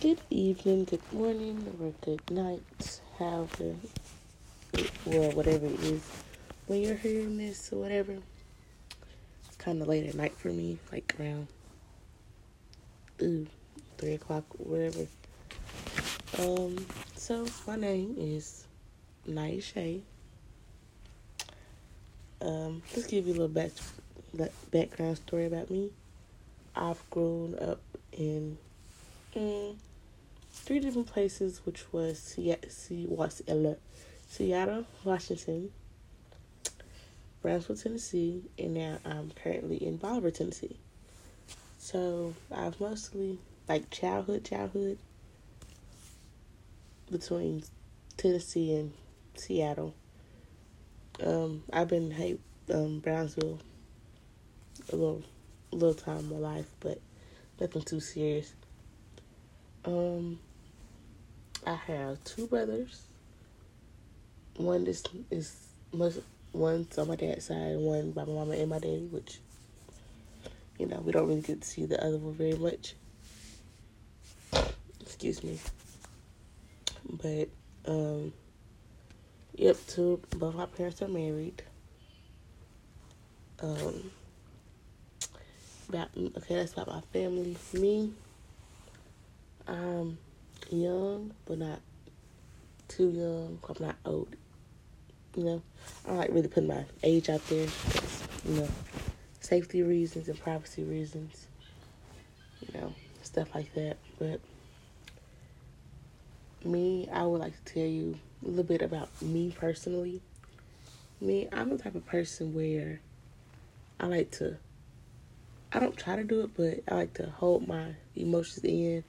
good evening, good morning, or good night, however, well, whatever it is. When you're hearing this or whatever, it's kind of late at night for me, like around ooh, 3 o'clock, whatever. Um, so my name is Naisha. Um, let's give you a little back, background story about me. I've grown up in mm, three different places, which was Seattle, Seattle, Washington, Brownsville, Tennessee, and now I'm currently in Bolivar, Tennessee. So I've mostly like childhood, childhood between Tennessee and Seattle. Um, I've been hey um, Brownsville a little, a little time in my life, but nothing too serious. Um, I have two brothers. One is is much one's on my dad's side, one by my mama and my daddy, which you know we don't really get to see the other one very much. Excuse me. But um, yep, two both my parents are married. Um, about okay, that's about my family. Me, I'm young, but not too young. I'm not old. You know, I like really putting my age out there. You know, safety reasons and privacy reasons. You know, stuff like that. But me, I would like to tell you a little bit about me personally. Me, I'm the type of person where I like to I don't try to do it, but I like to hold my emotions in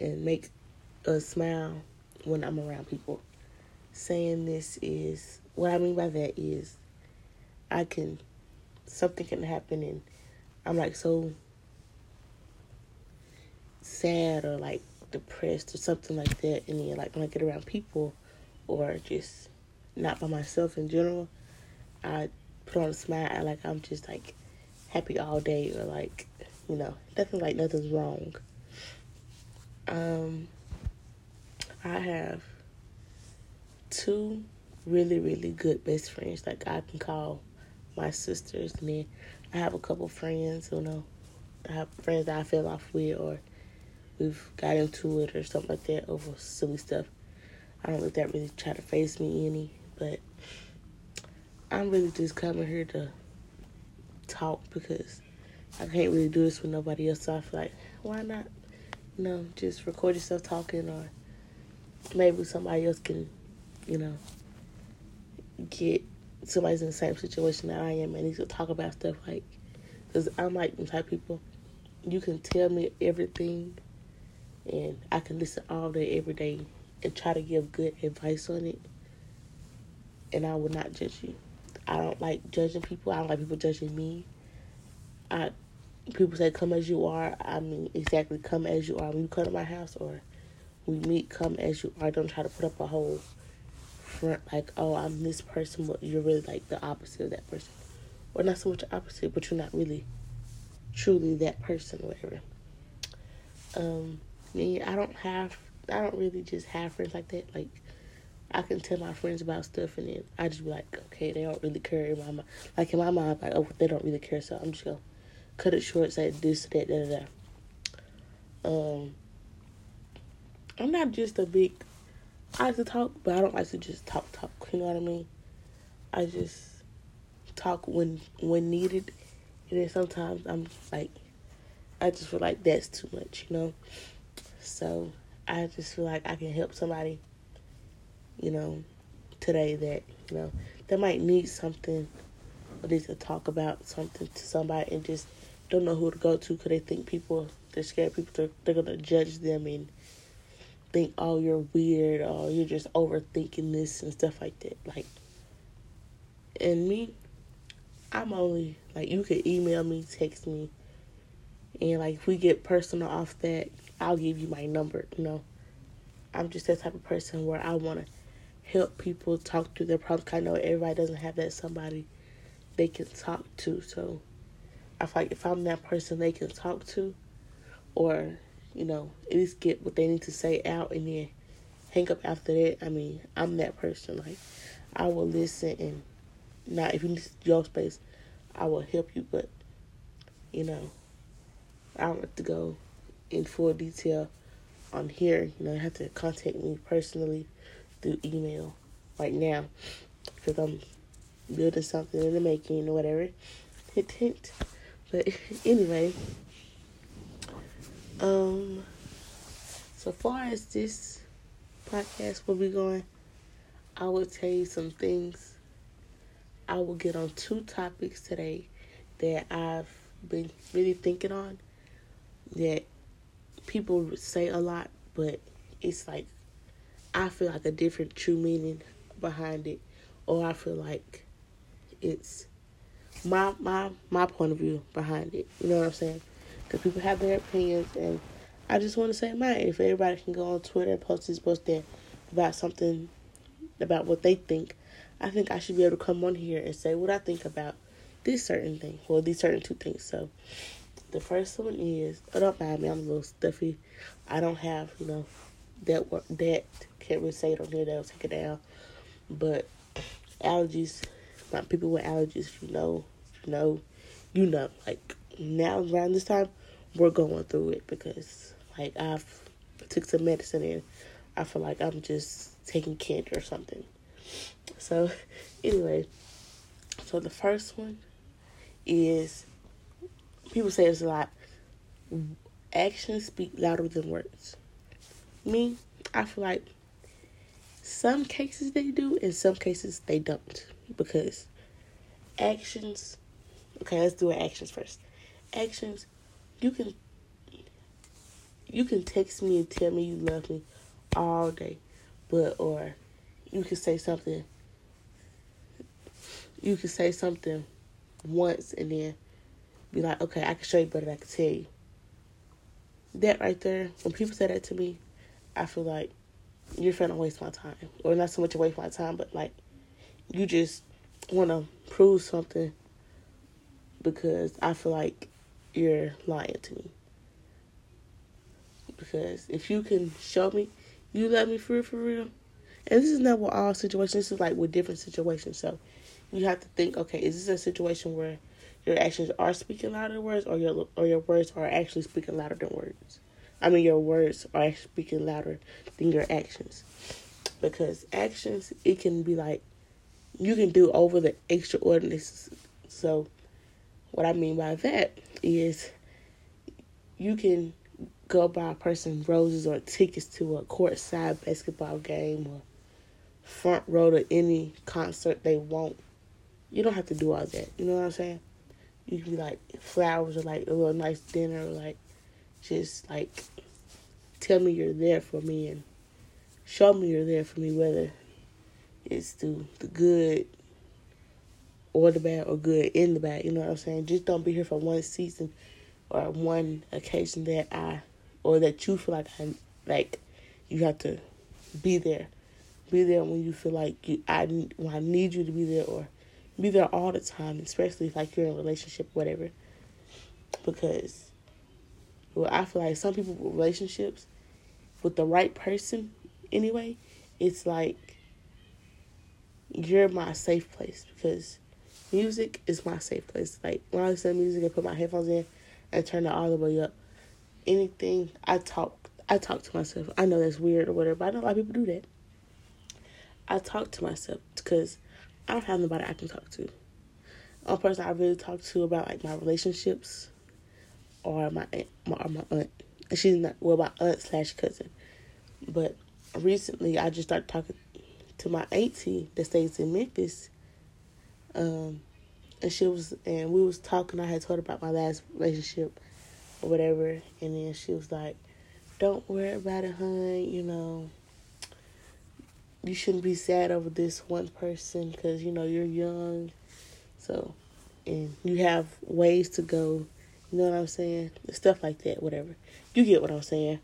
and make a smile when I'm around people. Saying this is what I mean by that is I can something can happen and I'm like so sad or like depressed or something like that and then like when I get around people or just not by myself in general, I put on a smile I like I'm just like happy all day or like, you know, nothing like nothing's wrong. Um, I have two really, really good best friends. Like I can call my sisters, and then I have a couple friends. You know, I have friends that I fell off with, or we've got into it, or something like that over silly stuff. I don't let that really try to face me any, but I'm really just coming here to talk because I can't really do this with nobody else. So I feel like, why not, you know, just record yourself talking or maybe somebody else can, you know, get somebody's in the same situation that I am and need to talk about stuff like, because I'm like the type of people, you can tell me everything and I can listen all day, every day and try to give good advice on it and I will not judge you. I don't like judging people. I don't like people judging me. I people say come as you are. I mean exactly come as you are. When you come to my house or we meet, come as you are. Don't try to put up a whole front like, oh, I'm this person, but you're really like the opposite of that person, or not so much the opposite, but you're not really truly that person, or whatever. Um, me, I don't have, I don't really just have friends like that. Like I can tell my friends about stuff, and then I just be like, okay, they don't really care in my mind. Like in my mind, like, oh, they don't really care, so I'm just gonna cut it short, say this, that, da, da. Um, I'm not just a big. I like to talk, but I don't like to just talk, talk. You know what I mean? I just talk when when needed, and then sometimes I'm like, I just feel like that's too much, you know. So I just feel like I can help somebody you know, today that, you know, they might need something or need to talk about something to somebody and just don't know who to go to because they think people, they're scared people, they're, they're to judge them and think, oh, you're weird or you're just overthinking this and stuff like that. Like, and me, I'm only, like, you can email me, text me, and, like, if we get personal off that, I'll give you my number, you know. I'm just that type of person where I want to help people talk through their problems. I know everybody doesn't have that somebody they can talk to. So I feel like if I'm that person they can talk to, or you know, at least get what they need to say out and then hang up after that. I mean, I'm that person. Like, I will listen and not if you need your space, I will help you. But you know, I don't have to go in full detail on here. You know, you have to contact me personally through email right now because I'm building something in the making or whatever. Hint, hint. But anyway, um, so far as this podcast will be going, I will tell you some things. I will get on two topics today that I've been really thinking on that people say a lot, but it's like I feel like a different true meaning behind it, or I feel like it's my my my point of view behind it. You know what I'm saying? Because people have their opinions, and I just want to say mine. If everybody can go on Twitter and post this, post there about something about what they think, I think I should be able to come on here and say what I think about this certain thing. Well, these certain two things. So the first one is, oh, don't mind me, I'm a little stuffy. I don't have, you know, that work, that can't really say it on here. That'll take it down. But allergies, my people with allergies, you know, you know, you know, like now around this time, we're going through it because like I've took some medicine and I feel like I'm just taking candy or something. So anyway, so the first one is people say it's a lot. Actions speak louder than words. Me, I feel like some cases they do, in some cases they don't. Because actions, okay, let's do actions first. Actions, you can you can text me and tell me you love me all day, but or you can say something. You can say something once and then be like, okay, I can show you better I can tell you. That right there, when people say that to me, I feel like you're trying to waste my time. Or not so much to waste my time, but like you just want to prove something because I feel like you're lying to me. Because if you can show me you love me for real, for real, and this is not with all situations, this is like with different situations. So you have to think, okay, is this a situation where your actions are speaking louder than words, or your or your words are actually speaking louder than words? I mean, your words are speaking louder than your actions. Because actions, it can be like you can do over the extraordinary. So, what I mean by that is you can go buy a person roses or tickets to a courtside basketball game or front row to any concert they want. You don't have to do all that. You know what I'm saying? You can be like flowers or like a little nice dinner or like just like tell me you're there for me and show me you're there for me, whether it's through the good or the bad or good in the bad. You know what I'm saying? Just don't be here for one season or one occasion that I or that you feel like I like you have to be there. Be there when you feel like you I when I need you to be there or be there all the time, especially if like you're in a relationship, whatever. Because well, I feel like some people with relationships with the right person anyway, it's like you're my safe place because music is my safe place. Like when I listen to music, I put my headphones in and turn it all the way up. Anything I talk, I talk to myself. I know that's weird or whatever, but I know a lot of people do that. I talk to myself because I don't have nobody I can talk to. One person I really talk to about like my relationships or my aunt, my, or my aunt. She's not well, my aunt slash cousin. But recently, I just started talking to my auntie that stays in Memphis. Um, and she was, and we was talking. I had told her about my last relationship or whatever, and then she was like, "Don't worry about it, hun. You know, you shouldn't be sad over this one person because you know you're young, so, and you have ways to go you know what I'm saying? Stuff like that, whatever. You get what I'm saying.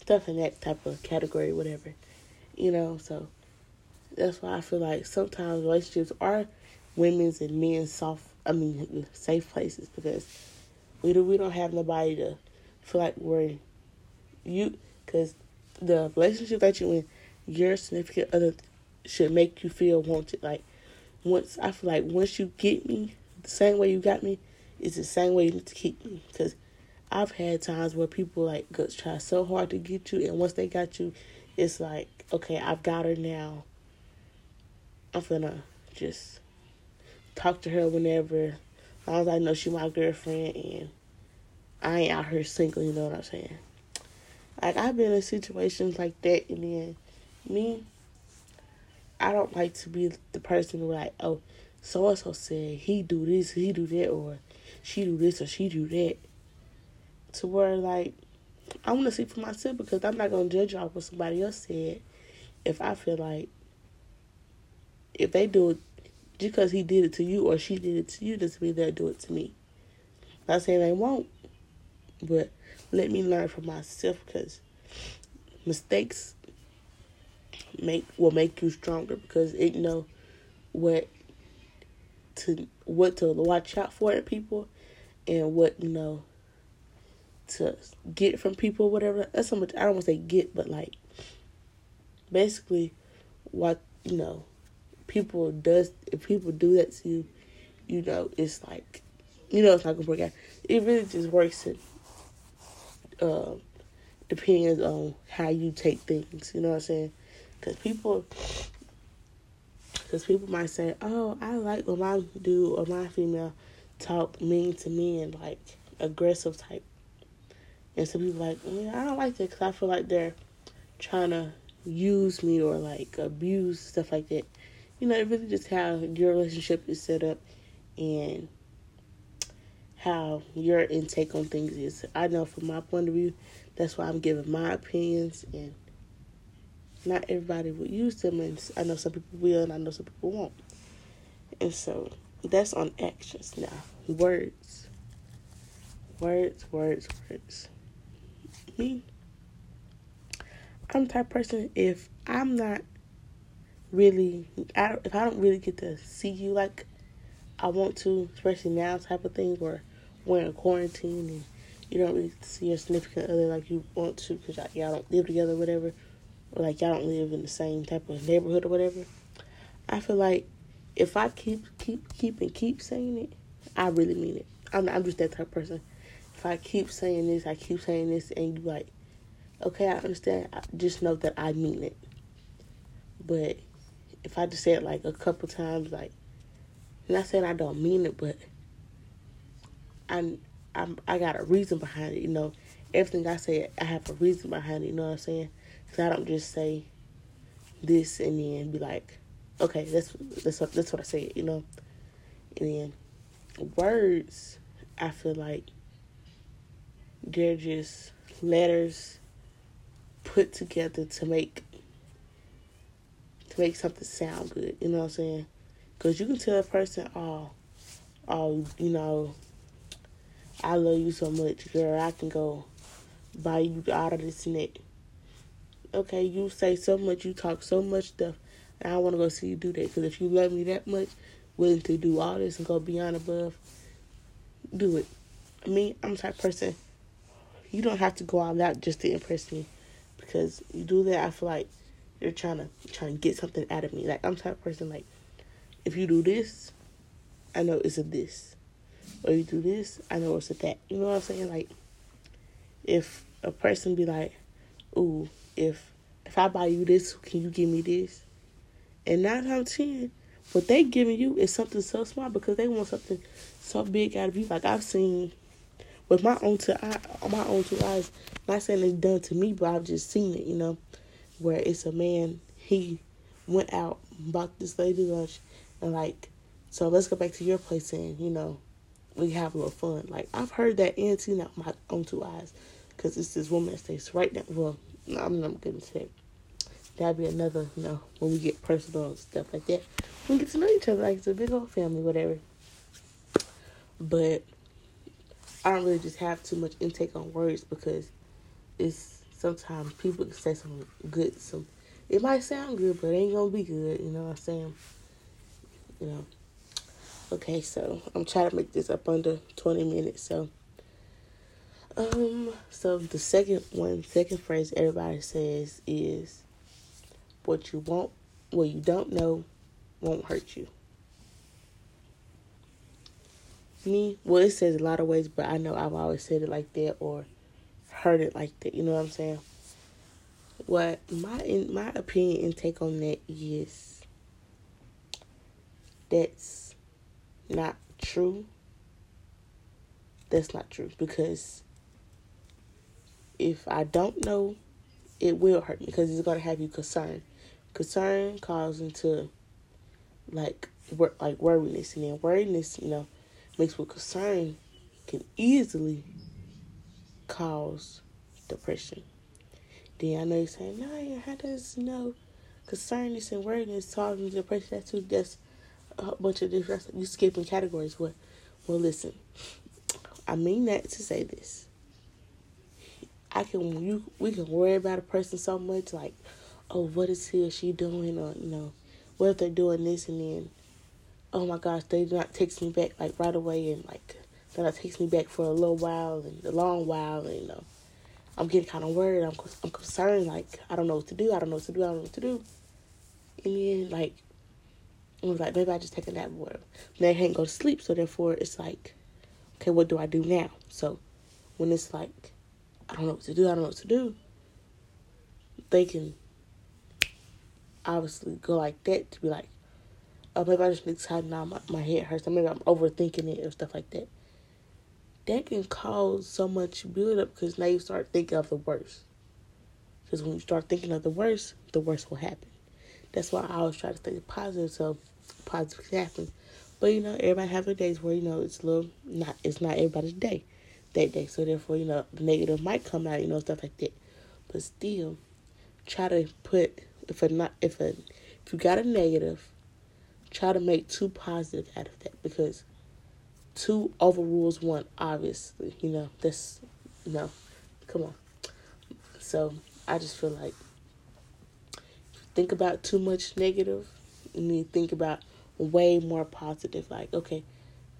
Stuff in that type of category, whatever. You know, so that's why I feel like sometimes relationships are women's and men's soft, I mean, safe places because we do, we don't have nobody to feel like we're you, because the relationship that you're in, your significant other should make you feel wanted. Like once I feel like once you get me, the same way you got me, is the same way you need to keep me. Because I've had times where people like try so hard to get you, and once they got you, it's like okay, I've got her now. I'm gonna just talk to her whenever, as long as I know she's my girlfriend and I ain't out here single. You know what I'm saying? Like I've been in situations like that, and then me, I don't like to be the person who like, oh, so and so said he do this, he do that, or she do this or she do that. To where like I want to see for myself because I'm not gonna judge off what somebody else said. If I feel like if they do just because he did it to you or she did it to you doesn't mean they'll do it to me. Not saying they won't, but let me learn from myself because mistakes make will make you stronger because it know what to what to watch out for in people and what you know to get from people whatever that's so much i don't want to say get but like basically what you know people does if people do that to you you know it's like you know it's not gonna work out it really just works in uh, depends on how you take things. You know what I'm saying? Because people, because people might say, "Oh, I like when my dude or my female talk mean to me and like aggressive type," and some people like, "Yeah, I don't like that because I feel like they're trying to use me or like abuse stuff like that." You know, it really just how your relationship is set up and how your intake on things is. I know from my point of view, that's why I'm giving my opinions, and not everybody will use them, and I know some people will, and I know some people won't. And so that's on actions now. Words. Words, words, words. Me, I'm the type person, if I'm not really, if I don't really get to see you like I want to, especially now type of thing where we're in quarantine and you don't really see your significant other like you want to because y'all, y'all don't live together or whatever, or like y'all don't live in the same type of neighborhood or whatever. I feel like if I keep keep keep and keep saying it, I really mean it. I'm I'm just that type of person. If I keep saying this, I keep saying this, and you like, okay, I understand. I just know that I mean it. But if I just say it like a couple times, like, not saying I don't mean it, but I I'm, I got a reason behind it. You know, everything I say, I have a reason behind it. You know what I'm saying? Because I don't just say this and then be like, okay, that's that's what that's what I said. You know, and then words, I feel like they're just letters put together to make to make something sound good. You know what I'm saying? Because you can tell a person, oh, oh, you know, I love you so much, girl. I can go buy you out of this net. Okay, you say so much, you talk so much stuff, and I want to go see you do that. Because if you love me that much, willing to do all this and go beyond above, do it. Me, I'm type person, you don't have to go all out just to impress me. Because you do that, I feel like you're trying to trying to get something out of me. Like I'm type of person like, if you do this, I know it's a this or you do this, I know it's a that. You know what I'm saying? Like, if a person be like, "Ooh, if if I buy you this, can you give me this?" And nine out of ten, what they giving you is something so small because they want something so big out of you. Like I've seen with my own two eye, my own two eyes. Not saying it's done to me, but I've just seen it. You know, where it's a man. He went out, bought this lady lunch, and like, so let's go back to your place and you know we have a little fun. Like I've heard that seen that my own two eyes, because it's this woman that stays right now. Well, I'm not gonna say. That'd be another, you know, when we get personal and stuff like that. We get to know each other like it's a big old family, whatever. But I don't really just have too much intake on words because it's sometimes people can say something good. So it might sound good, but it ain't gonna be good. You know what I'm saying? You know. Okay, so I'm trying to make this up under 20 minutes. So Um, so the second one, second phrase everybody says is what you want, what you don't know won't hurt you. Me, well, it says a lot of ways, but I know I've always said it like that or heard it like that. You know what I'm saying? What my in my opinion and take on that is that's not true. That's not true because if I don't know, it will hurt me because it's gonna have you concerned. Concern calls into like wor- like worriness, and then worriness, you know, mixed with concern can easily cause depression. Then I know you're saying, no, how does you know concernedness and worriness causing depression? That's too that's a bunch of different you skipping categories. What? Well, listen, I mean that to say this. I can you we can worry about a person so much like, oh, what is he or she doing, or you know, what if they're doing this and then, oh my gosh, they do not text me back like right away and like they not text me back for a little while and a long while and you know, I'm getting kind of worried. I'm I'm concerned. Like I don't know what to do. I don't know what to do. I don't know what to do. And then like, I was like, maybe I just take a nap or. Then I can't go to sleep, so therefore it's like, okay, what do I do now? So when it's like I don't know what to do, I don't know what to do, they can obviously go like that to be like, oh, maybe I just need to tighten out my, my head hurts, or maybe I'm overthinking it or stuff like that. That can cause so much buildup because now you start thinking of the worst. Because when you start thinking of the worst, the worst will happen. That's why I always try to stay positive so positive can happen. But you know, everybody have their days where you know it's a little not it's not everybody's day that day. So therefore, you know, the negative might come out, you know, stuff like that. But still, try to put if a not if a if you got a negative, try to make two positive out of that because two overrules one. Obviously, you know you know, come on. So I just feel like think about too much negative, you need to think about way more positive. Like okay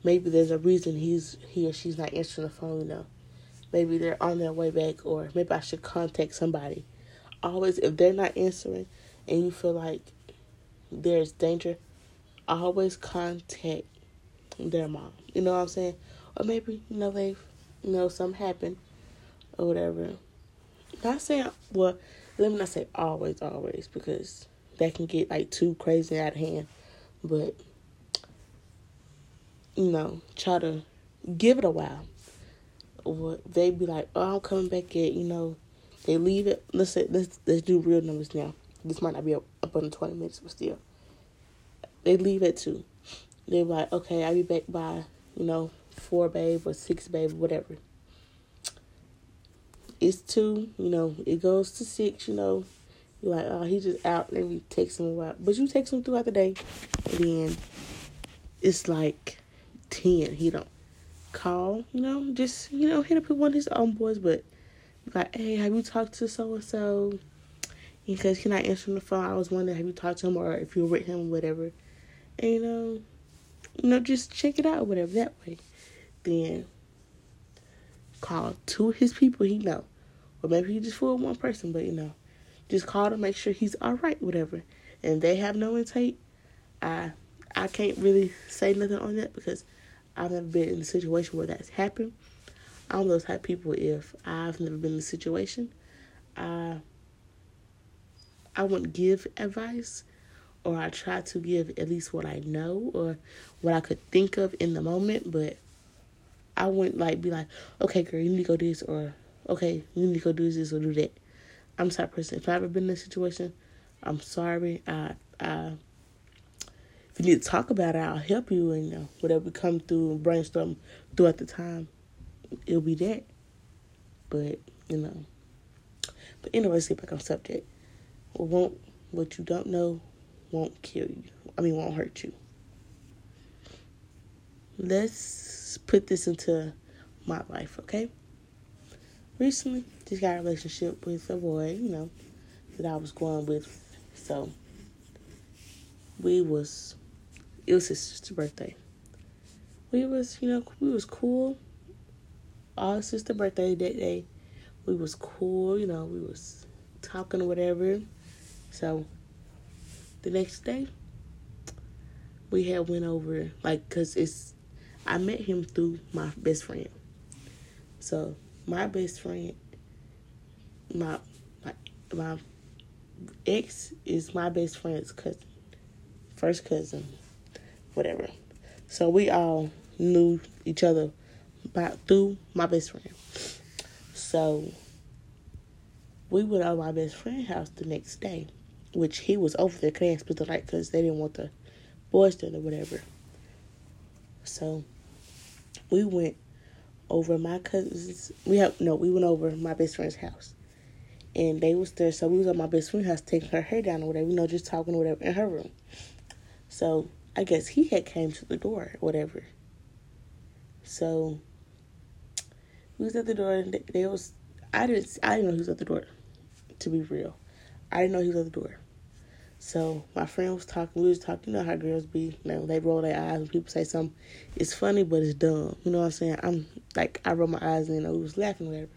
maybe there's a reason he's he or she's not answering the phone, you know. Maybe they're on their way back or maybe I should contact somebody. Always if they're not answering and you feel like there's danger, always contact their mom. You know what I'm saying? Or maybe, you know, they've you know, something happened or whatever. Not saying well, let me not say always, always, because that can get like too crazy out of hand. But you know, try to give it a while. Or they be like, oh, I'm coming back at, you know, they leave it. Let's say, let's, let's do real numbers now. This might not be up, up under 20 minutes, but still. They leave at 2. They're like, okay, I'll be back by, you know, 4, babe, or 6, babe, whatever. It's 2, you know, it goes to 6, you know. You're like, oh, he's just out. Let me text him a while. But you text him throughout the day. And then it's like 10. He don't call, you know, just, you know, hit up with one of his own boys, but like, hey, have you talked to so and so? Because he not answering the phone. I was wondering, have you talked to him or if you're with him, whatever. And, you know, you know, just check it out, whatever, that way. Then call two of his people he know. Or maybe he just fooled one person, but, you know, just call to make sure he's all right, whatever. And they have no intake. I I can't really say nothing on that because I've never been in a situation where that's happened. I'm those type of people. If I've never been in a situation, I I wouldn't give advice, or I try to give at least what I know or what I could think of in the moment. But I wouldn't like be like, okay, girl, you need to go do this, or okay, you need to go do this or do that. I'm the type person. If I've ever been in a situation, I'm sorry. I I if you need to talk about it, I'll help you and know, whatever we come through and brainstorm throughout the time, it'll be that. But, you know. But anyway, let's get back on subject. Won't what you don't know won't kill you. I mean won't hurt you. Let's put this into my life, okay? Recently just got a relationship with a boy, you know, that I was going with. So we was it was his sister's birthday. We was, you know, we was cool our sister birthday that day. We was cool, you know, we was talking or whatever. So the next day, we had went over like cause it's I met him through my best friend. So my best friend, my my my ex is my best friend's cousin, first cousin, whatever. So we all knew each other by through my best friend. So we went over my best friend's house the next day, which he was over there they spent the light because they didn't want the boys there or whatever. So we went over my cousin's. We have no, we went over my best friend's house, and they was there. So we was at my best friend's house taking her hair down or whatever, you know, just talking or whatever in her room. So I guess he had came to the door, or whatever. So we was at the door, and they was. I didn't. I didn't know he was at the door. To be real, I didn't know he was at the door. So my friend was talking. We was talking. You know how girls be. Know, they roll their eyes when people say something. It's funny, but it's dumb. You know what I'm saying? I'm like I rolled my eyes and I was laughing whatever.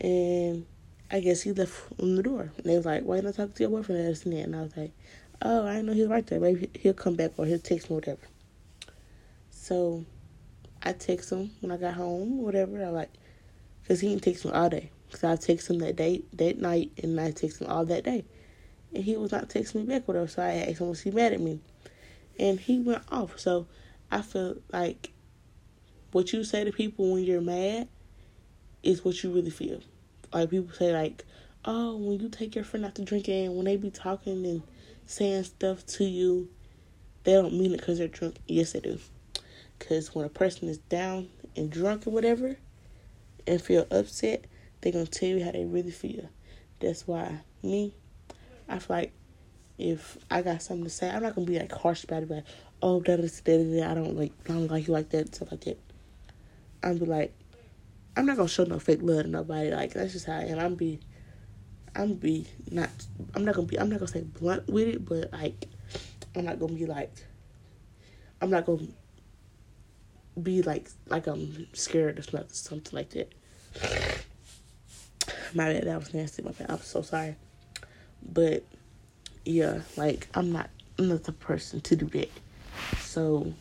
And I guess he left on the door. And they was like, "Why didn't I talk to your boyfriend?" And. And I was like, "Oh, I didn't know he was right there. Maybe he'll come back or he'll text me whatever." So I text him when I got home, whatever. I like, cause he didn't text me all day. Cause I text him that day, that night, and I text him all that day and he was not texting me back with her. So I asked him, was he mad at me? And he went off. So I feel like what you say to people when you're mad is what you really feel. Like people say, like, oh, when you take your friend out to drink and when they be talking and saying stuff to you, they don't mean it because they're drunk. Yes, they do. Because when a person is down and drunk or whatever and feel upset, they're going to tell you how they really feel. That's why me, I feel like if I got something to say, I'm not gonna be like harsh about it, like, oh, that is that is I don't like, I don't like you like that, stuff like that. I'm be like, I'm not gonna show no fake love to nobody. Like that's just how I am. I'm be, I'm be not. I'm not gonna be. I'm not gonna say blunt with it, but like, I'm not gonna be like, I'm not gonna be like like I'm scared or something like that. My bad. That was nasty. My bad. I'm so sorry. But yeah, like I'm not I'm not the person to do that. So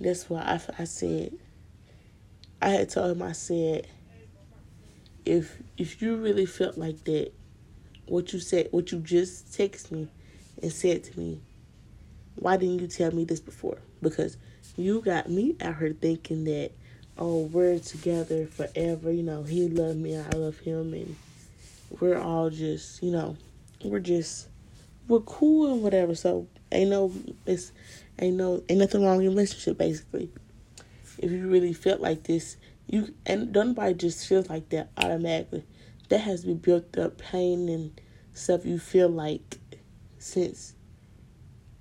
that's why I, I said I had told him I said if if you really felt like that, what you said, what you just texted me and said to me, why didn't you tell me this before? Because you got me out here thinking that, oh, we're together forever. You know, he loved me, I love him, and we're all just, you know, we're just we're cool and whatever. So ain't no it's ain't no ain't nothing wrong in relationship basically. If you really felt like this, you and nobody just feels like that automatically. That has to be built up pain and stuff you feel like since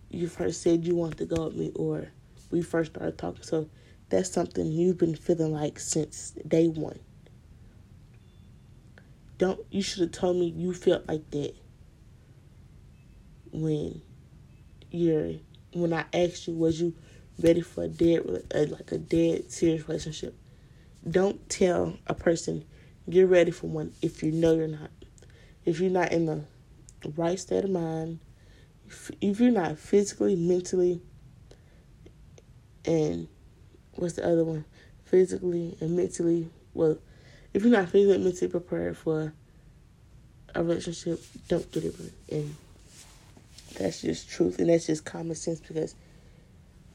you first said you want to go with me or we first started talking. So that's something you've been feeling like since day one don't you should have told me you felt like that when you're when I asked you was you ready for a dead uh, like a dead serious relationship. Don't tell a person you're ready for one if you know you're not. If you're not in the right state of mind, if, if you're not physically, mentally, and what's the other one? Physically and mentally well if you're not physically mentally prepared for a relationship, don't get it. And that's just truth, and that's just common sense because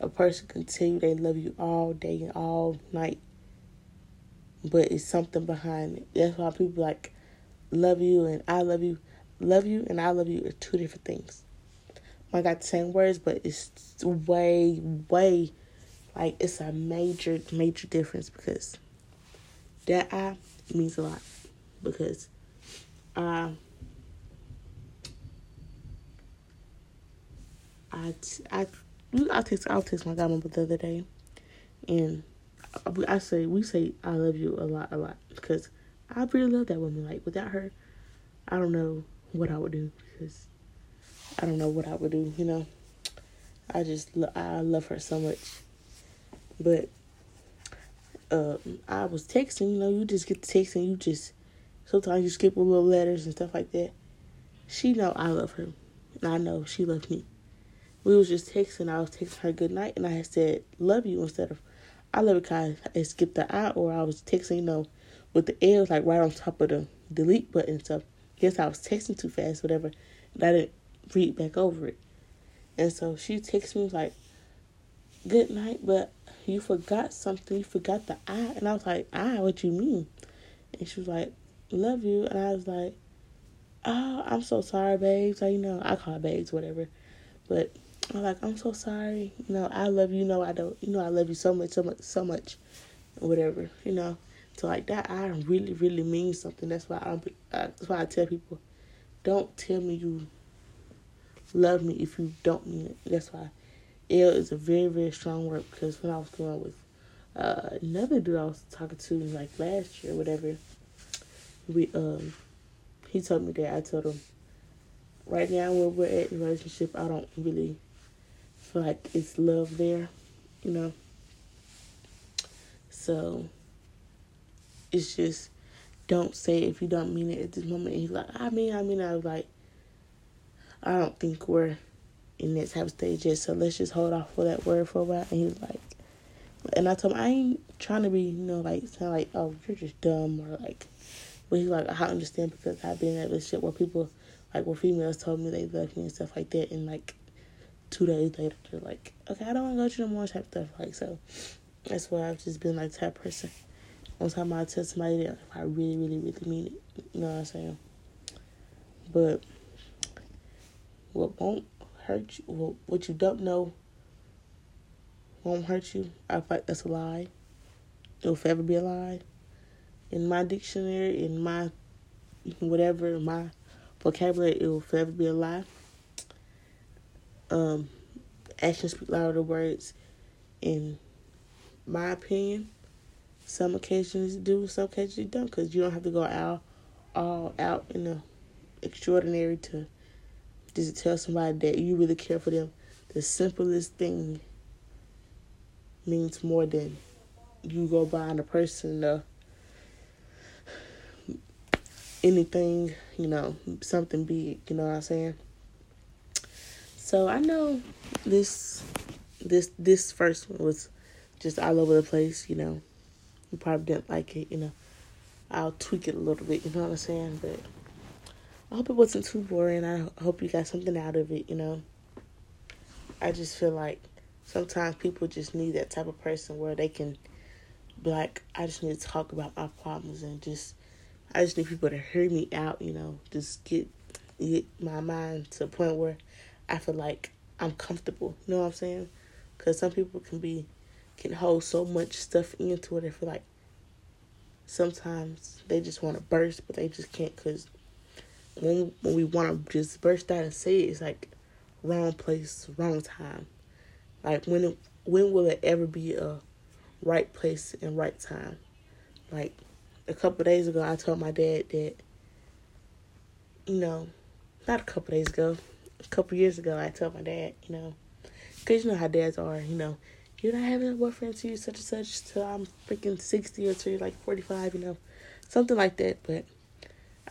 a person can tell you they love you all day and all night, but it's something behind it. That's why people like love you and I love you. Love you and I love you are two different things. I got the same words, but it's way, way like it's a major, major difference because that I means a lot because uh, I I I text I'll text my godmother the other day, and I say we say I love you a lot a lot because I really love that woman. Like without her, I don't know what I would do because I don't know what I would do. You know, I just I love her so much, but uh, I was texting. You know, you just get the text and you just sometimes you skip a little letters and stuff like that. She know I love her, and I know she loves me. We was just texting. I was texting her good night, and I had said love you instead of I love it because I skipped the I, or I was texting, you know, with the L like right on top of the delete button stuff. Guess I was texting too fast, whatever, and I didn't read back over it. And so she texted me like, "Good night," but you forgot something. You forgot the I, and I was like, "I? What you mean?" And she was like, "Love you," and I was like, "Oh, I'm so sorry, babes." Like you know, I call babes, whatever. But I'm like, I'm so sorry. You know, I love you. you know, I don't. You know, I love you so much, so much, so much, whatever. You know, so like that, I really, really mean something. That's why I'm. That's why I tell people, don't tell me you love me if you don't mean it. That's why L is a very, very strong word because when I was going with uh, another dude I was talking to like last year, whatever, we um he told me that I told him right now where we're at in relationship, I don't really feel like it's love there, you know. So it's just don't say it if you don't mean it at this moment. And he's like, I mean, I mean, I was like, I don't think we're in that type of stage yet, so let's just hold off for that word for a while. And he was like, and I told him I ain't trying to be, you know, like sound like, oh, you're just dumb or like, but he's like, I understand because I've been in that relationship where people, like, where females told me they love me and stuff like that, and like two days later they're like, okay, I don't want to go to no more type stuff. Like, so that's why I've just been like that person. One time I tell somebody that if I really, really, really mean it, you know what I'm saying. But what won't hurt you, Well, what you don't know won't hurt you. I fight that's a lie. It'll forever be a lie. In my dictionary, in my whatever, my vocabulary, it will forever be a lie. Um, actions speak louder than words. In my opinion, some occasions do, some occasions don't, because you don't have to go out all out in the extraordinary to just tell somebody that you really care for them. The simplest thing means more than you go buying a person uh, anything, you know, something big, you know what I'm saying? So I know this this this first one was just all over the place, you know. You probably didn't like it, you know. I'll tweak it a little bit, you know what I'm saying? But I hope it wasn't too boring. I hope you got something out of it, you know. I just feel like sometimes people just need that type of person where they can be like, I just need to talk about my problems and just, I just need people to hear me out, you know, just get, get my mind to a point where I feel like I'm comfortable. You know what I'm saying? Because some people can be, can hold so much stuff into it. I feel like sometimes they just want to burst, but they just can't because when when we want to just burst out and say it, it's like wrong place, wrong time. Like when it, when will it ever be a right place and right time? Like a couple days ago, I told my dad that you know, not a couple days ago, a couple years ago, I told my dad, you know, because you know how dads are, you know, you're not having a boyfriend until you such and such till I'm freaking sixty or till you're like forty five, you know, something like that. But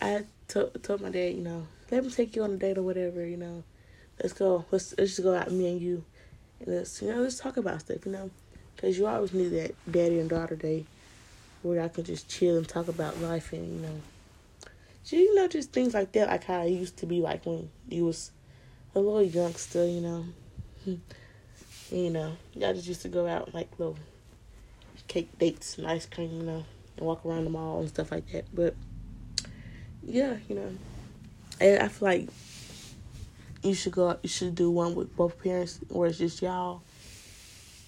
I told told my dad, you know, let me take you on a date or whatever, you know. Let's go. Let's let's just go out, me and you, and let's you know let's talk about stuff, you know, because you always need that daddy and daughter day where I can just chill and talk about life and you know, you know just things like that, like how I used to be like when you was a little youngster, you know. and, you know, y'all just used to go out like little cake dates and ice cream, you know, and walk around the mall and stuff like that. But yeah, you know, and I feel like you should go. You should do one with both parents, where it's just y'all,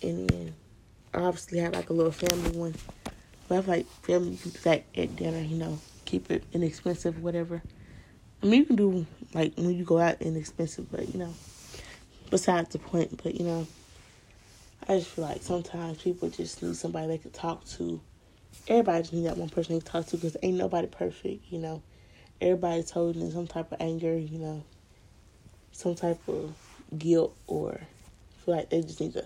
and then obviously have like a little family one. But I feel like family you can that at dinner. You know, keep it inexpensive, whatever. I mean, you can do like when you go out inexpensive, but you know, besides the point. But you know, I just feel like sometimes people just need somebody they can talk to. Everybody just need that one person they can talk to because ain't nobody perfect, you know everybody's holding some type of anger, you know, some type of guilt or feel like they just need to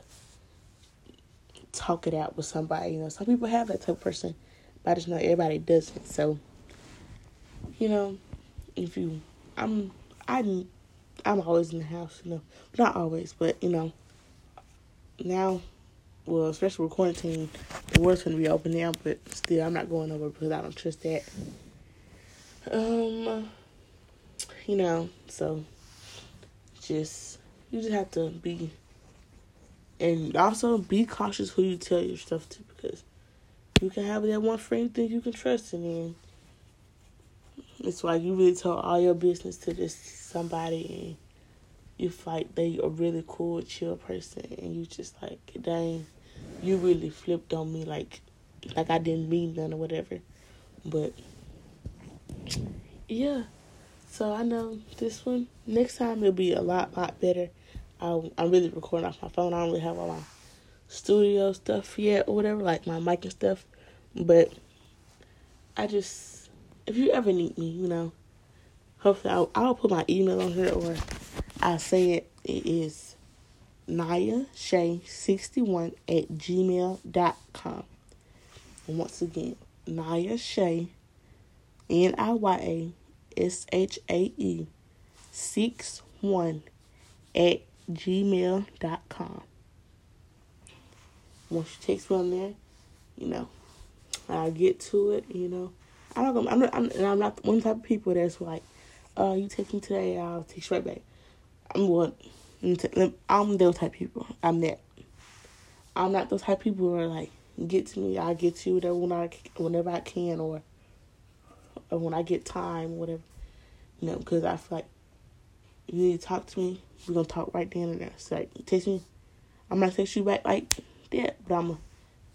talk it out with somebody. You know, some people have that type of person, but I just know everybody doesn't. So, you know, if you, I'm, I'm, I'm always in the house. You know, not always, but you know, now, well, especially with quarantine, the world's gonna be open now. But still, I'm not going over because I don't trust that. Um, you know, so just you just have to be and also be cautious who you tell your stuff to because you can have that one friend you think you can trust and then it's like you really tell all your business to just somebody and you fight they a really cool chill person and you just like dang you really flipped on me like like I didn't mean none or whatever. But yeah so I know this one next time it'll be a lot lot better I, I'm really recording off my phone. I don't really have all my studio stuff yet or whatever, like my mic and stuff. But I just, if you ever need me, you know, hopefully I'll, I'll put my email on here or I'll say it. It is Niya Shae 61 at gmail.com. And once again, Niya Shae, N I Y A S H A E 61 at gmail.com. Once you text me on there, you know, I'll get to it, you know. I don't I'm not, I'm, I'm not one type of people that's like, uh, you text me today, I'll text you right back. I'm what, I'm those type of people. I'm that. I'm not those type of people who are like, get to me, I'll get to you whatever, when I, whenever I can or, or when I get time, whatever. You know, because I feel like you need to talk to me, we're gonna talk right then and there. So like, text me. I'm not text you back like that, but I'm gonna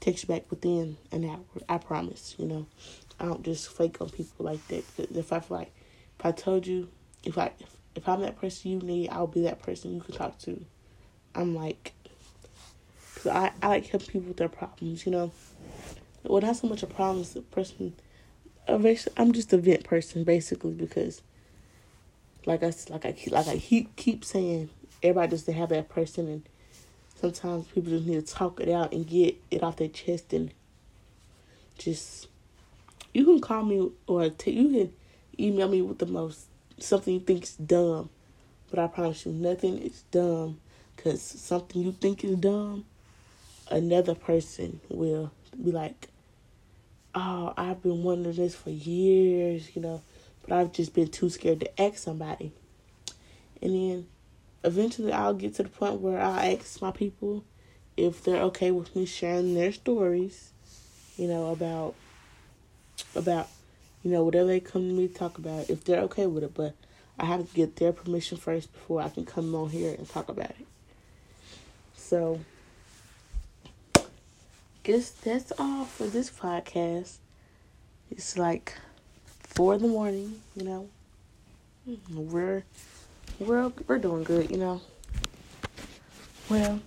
text you back within an hour. I promise. You know, I don't just fake on people like that. If I feel like, if I told you, if I if, if I'm that person you need, I'll be that person you can talk to. I'm like, cause I I like helping people with their problems. You know, well not so much a problem as a person. I'm just a vent person basically because like I like I keep like I keep keep saying, everybody doesn't have that person, and sometimes people just need to talk it out and get it off their chest and just. You can call me or t- you can email me with the most something you think is dumb, but I promise you nothing is dumb, cause something you think is dumb, another person will be like, "Oh, I've been wanting this for years," you know but I've just been too scared to ask somebody. And then eventually I'll get to the point where I ask my people if they're okay with me sharing their stories, you know, about about you know, whatever they come to me to talk about, if they're okay with it, but I have to get their permission first before I can come on here and talk about it. So guess that's all for this podcast. It's like four in the morning, you know. We're we're we're doing good, you know. Well,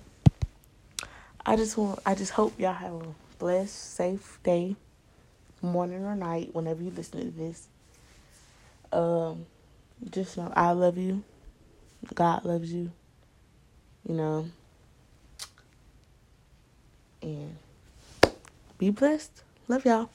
I just want I just hope y'all have a blessed, safe day, morning or night, whenever you listen to this. Um, just know I love you. God loves you. You know. And be blessed. Love y'all.